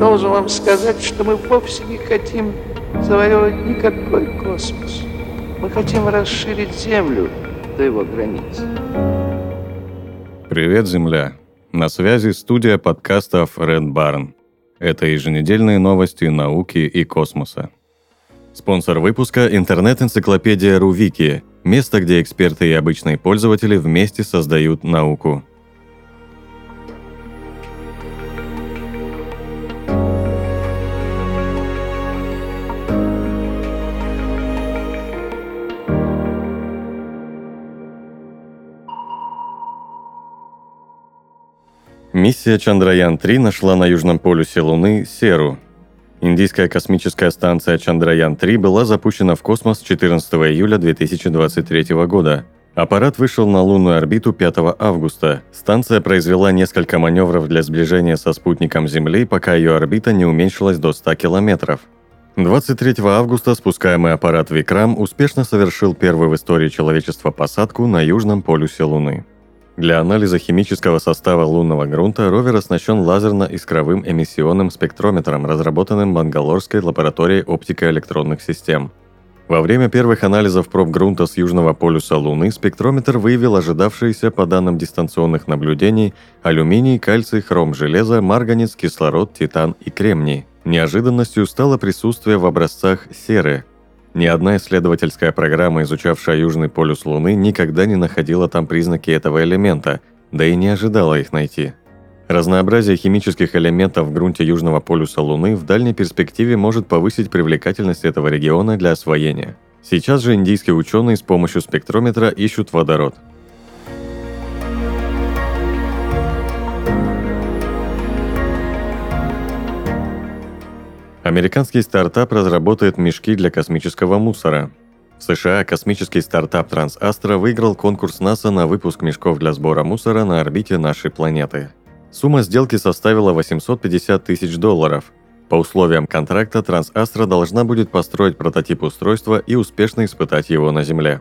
Должен вам сказать, что мы вовсе не хотим завоевывать никакой космос. Мы хотим расширить Землю до его границ. Привет, Земля! На связи студия подкастов Red Barn. Это еженедельные новости науки и космоса. Спонсор выпуска – интернет-энциклопедия Рувики, место, где эксперты и обычные пользователи вместе создают науку – Миссия Чандраян-3 нашла на южном полюсе Луны Серу. Индийская космическая станция Чандраян-3 была запущена в космос 14 июля 2023 года. Аппарат вышел на лунную орбиту 5 августа. Станция произвела несколько маневров для сближения со спутником Земли, пока ее орбита не уменьшилась до 100 километров. 23 августа спускаемый аппарат Викрам успешно совершил первую в истории человечества посадку на южном полюсе Луны. Для анализа химического состава лунного грунта ровер оснащен лазерно-искровым эмиссионным спектрометром, разработанным Бангалорской лабораторией оптико-электронных систем. Во время первых анализов проб грунта с южного полюса Луны спектрометр выявил ожидавшиеся по данным дистанционных наблюдений алюминий, кальций, хром, железо, марганец, кислород, титан и кремний. Неожиданностью стало присутствие в образцах серы, ни одна исследовательская программа, изучавшая Южный полюс Луны, никогда не находила там признаки этого элемента, да и не ожидала их найти. Разнообразие химических элементов в грунте Южного полюса Луны в дальней перспективе может повысить привлекательность этого региона для освоения. Сейчас же индийские ученые с помощью спектрометра ищут водород – Американский стартап разработает мешки для космического мусора. В США космический стартап TransAstra выиграл конкурс НАСА на выпуск мешков для сбора мусора на орбите нашей планеты. Сумма сделки составила 850 тысяч долларов. По условиям контракта TransAstra должна будет построить прототип устройства и успешно испытать его на Земле.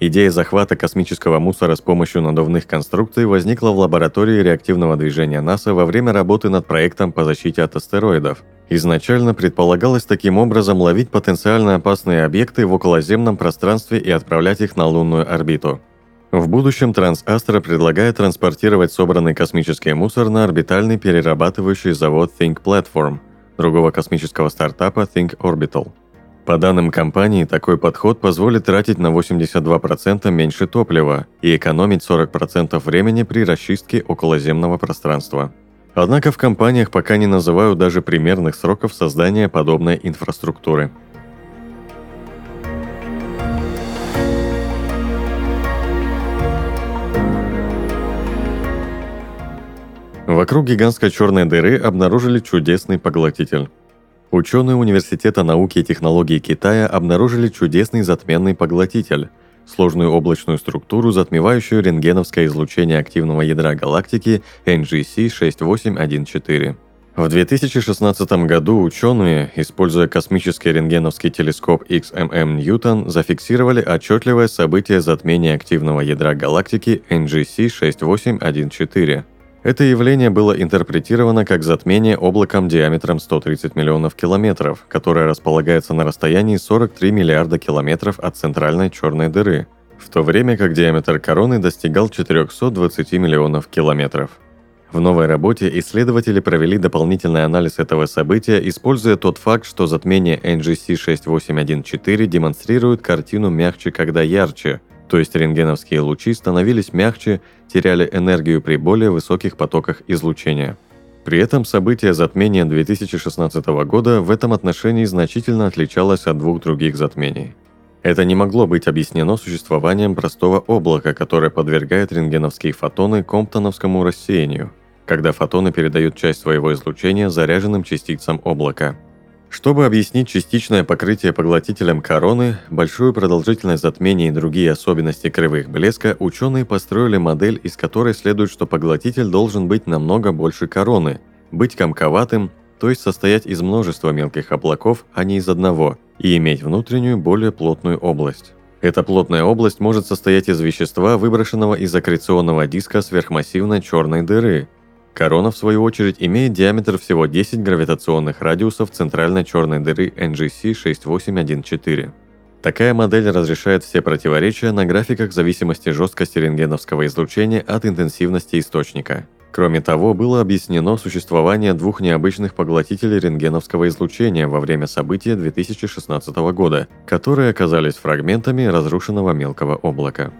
Идея захвата космического мусора с помощью надувных конструкций возникла в лаборатории реактивного движения НАСА во время работы над проектом по защите от астероидов – Изначально предполагалось таким образом ловить потенциально опасные объекты в околоземном пространстве и отправлять их на лунную орбиту. В будущем Трансастра предлагает транспортировать собранный космический мусор на орбитальный перерабатывающий завод Think Platform, другого космического стартапа Think Orbital. По данным компании, такой подход позволит тратить на 82% меньше топлива и экономить 40% времени при расчистке околоземного пространства. Однако в компаниях пока не называют даже примерных сроков создания подобной инфраструктуры. Вокруг гигантской черной дыры обнаружили чудесный поглотитель. Ученые Университета науки и технологий Китая обнаружили чудесный затменный поглотитель – сложную облачную структуру, затмевающую рентгеновское излучение активного ядра галактики NGC 6814. В 2016 году ученые, используя космический рентгеновский телескоп XMM Ньютон, зафиксировали отчетливое событие затмения активного ядра галактики NGC 6814. Это явление было интерпретировано как затмение облаком диаметром 130 миллионов километров, которое располагается на расстоянии 43 миллиарда километров от центральной черной дыры, в то время как диаметр короны достигал 420 миллионов километров. В новой работе исследователи провели дополнительный анализ этого события, используя тот факт, что затмение NGC 6814 демонстрирует картину мягче, когда ярче, то есть рентгеновские лучи становились мягче, теряли энергию при более высоких потоках излучения. При этом событие затмения 2016 года в этом отношении значительно отличалось от двух других затмений. Это не могло быть объяснено существованием простого облака, которое подвергает рентгеновские фотоны комптоновскому рассеянию, когда фотоны передают часть своего излучения заряженным частицам облака – чтобы объяснить частичное покрытие поглотителем короны, большую продолжительность затмения и другие особенности кривых блеска, ученые построили модель, из которой следует, что поглотитель должен быть намного больше короны, быть комковатым, то есть состоять из множества мелких облаков, а не из одного, и иметь внутреннюю, более плотную область. Эта плотная область может состоять из вещества, выброшенного из аккреционного диска сверхмассивной черной дыры, Корона, в свою очередь, имеет диаметр всего 10 гравитационных радиусов центральной черной дыры NGC 6814. Такая модель разрешает все противоречия на графиках зависимости жесткости рентгеновского излучения от интенсивности источника. Кроме того, было объяснено существование двух необычных поглотителей рентгеновского излучения во время события 2016 года, которые оказались фрагментами разрушенного мелкого облака.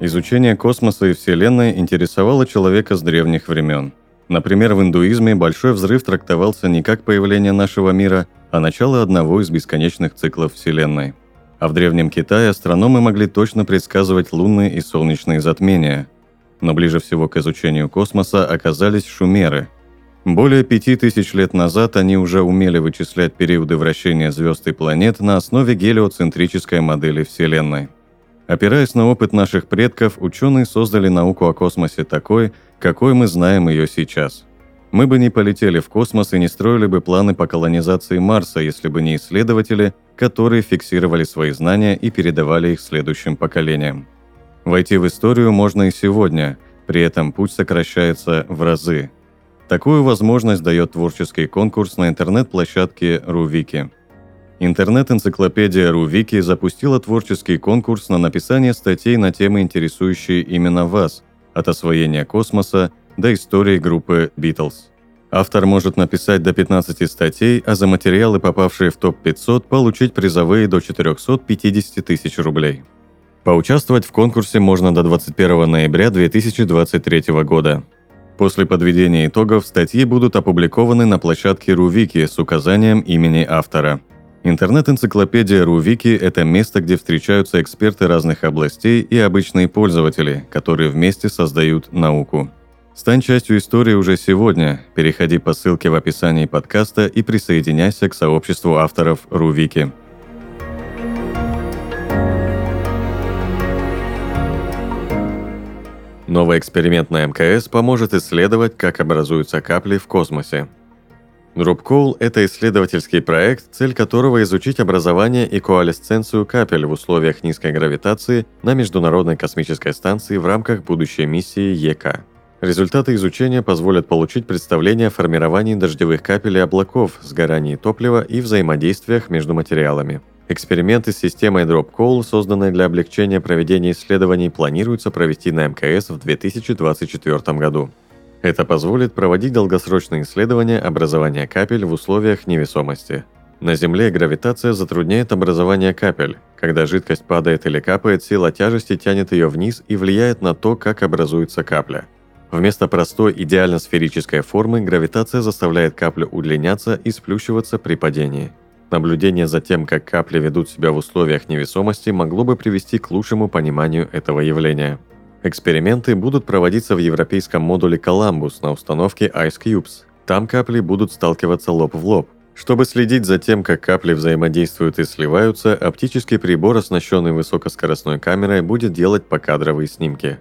Изучение космоса и Вселенной интересовало человека с древних времен. Например, в индуизме большой взрыв трактовался не как появление нашего мира, а начало одного из бесконечных циклов Вселенной. А в Древнем Китае астрономы могли точно предсказывать лунные и солнечные затмения. Но ближе всего к изучению космоса оказались шумеры. Более пяти тысяч лет назад они уже умели вычислять периоды вращения звезд и планет на основе гелиоцентрической модели Вселенной – Опираясь на опыт наших предков, ученые создали науку о космосе такой, какой мы знаем ее сейчас. Мы бы не полетели в космос и не строили бы планы по колонизации Марса, если бы не исследователи, которые фиксировали свои знания и передавали их следующим поколениям. Войти в историю можно и сегодня, при этом путь сокращается в разы. Такую возможность дает творческий конкурс на интернет-площадке Рувики – Интернет-энциклопедия Рувики запустила творческий конкурс на написание статей на темы, интересующие именно вас, от освоения космоса до истории группы Beatles. Автор может написать до 15 статей, а за материалы, попавшие в топ-500, получить призовые до 450 тысяч рублей. Поучаствовать в конкурсе можно до 21 ноября 2023 года. После подведения итогов статьи будут опубликованы на площадке Рувики с указанием имени автора – Интернет-энциклопедия Рувики – это место, где встречаются эксперты разных областей и обычные пользователи, которые вместе создают науку. Стань частью истории уже сегодня. Переходи по ссылке в описании подкаста и присоединяйся к сообществу авторов Рувики. Новый эксперимент на МКС поможет исследовать, как образуются капли в космосе. Dropcall – это исследовательский проект, цель которого – изучить образование и коалесценцию капель в условиях низкой гравитации на Международной космической станции в рамках будущей миссии ЕК. Результаты изучения позволят получить представление о формировании дождевых капель и облаков, сгорании топлива и взаимодействиях между материалами. Эксперименты с системой Dropcall, созданной для облегчения проведения исследований, планируется провести на МКС в 2024 году. Это позволит проводить долгосрочные исследования образования капель в условиях невесомости. На Земле гравитация затрудняет образование капель. Когда жидкость падает или капает, сила тяжести тянет ее вниз и влияет на то, как образуется капля. Вместо простой идеально сферической формы гравитация заставляет каплю удлиняться и сплющиваться при падении. Наблюдение за тем, как капли ведут себя в условиях невесомости, могло бы привести к лучшему пониманию этого явления. Эксперименты будут проводиться в европейском модуле Columbus на установке Ice Cubes. Там капли будут сталкиваться лоб в лоб. Чтобы следить за тем, как капли взаимодействуют и сливаются, оптический прибор, оснащенный высокоскоростной камерой, будет делать покадровые снимки.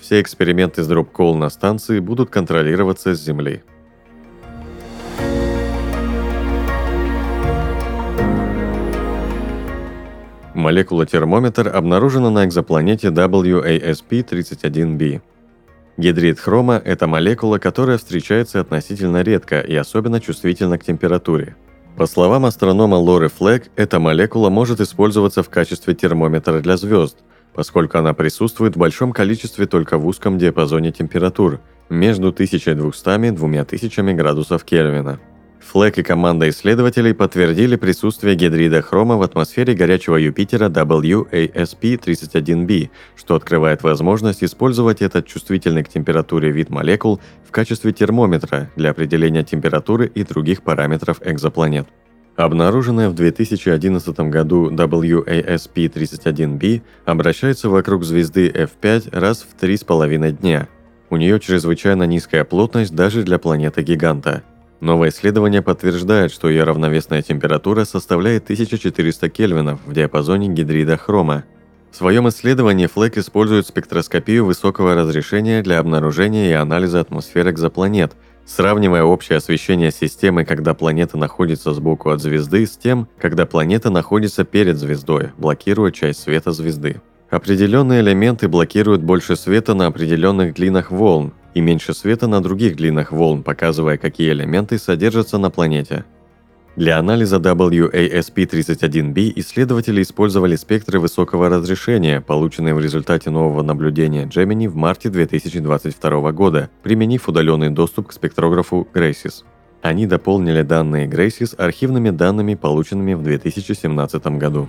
Все эксперименты с дроп-колл на станции будут контролироваться с Земли. Молекула-термометр обнаружена на экзопланете WASP-31b. Гидрид хрома – это молекула, которая встречается относительно редко и особенно чувствительна к температуре. По словам астронома Лоры Флэг, эта молекула может использоваться в качестве термометра для звезд, поскольку она присутствует в большом количестве только в узком диапазоне температур – между 1200 и 2000 градусов Кельвина – Флэк и команда исследователей подтвердили присутствие гидрида хрома в атмосфере горячего Юпитера WASP-31b, что открывает возможность использовать этот чувствительный к температуре вид молекул в качестве термометра для определения температуры и других параметров экзопланет. Обнаруженная в 2011 году WASP-31b обращается вокруг звезды F5 раз в 3,5 дня. У нее чрезвычайно низкая плотность даже для планеты-гиганта – Новое исследование подтверждает, что ее равновесная температура составляет 1400 кельвинов в диапазоне гидрида хрома. В своем исследовании Флэк использует спектроскопию высокого разрешения для обнаружения и анализа атмосфер экзопланет, сравнивая общее освещение системы, когда планета находится сбоку от звезды, с тем, когда планета находится перед звездой, блокируя часть света звезды. Определенные элементы блокируют больше света на определенных длинах волн и меньше света на других длинах волн, показывая, какие элементы содержатся на планете. Для анализа WASP-31b исследователи использовали спектры высокого разрешения, полученные в результате нового наблюдения Gemini в марте 2022 года, применив удаленный доступ к спектрографу Graces. Они дополнили данные Graces архивными данными, полученными в 2017 году.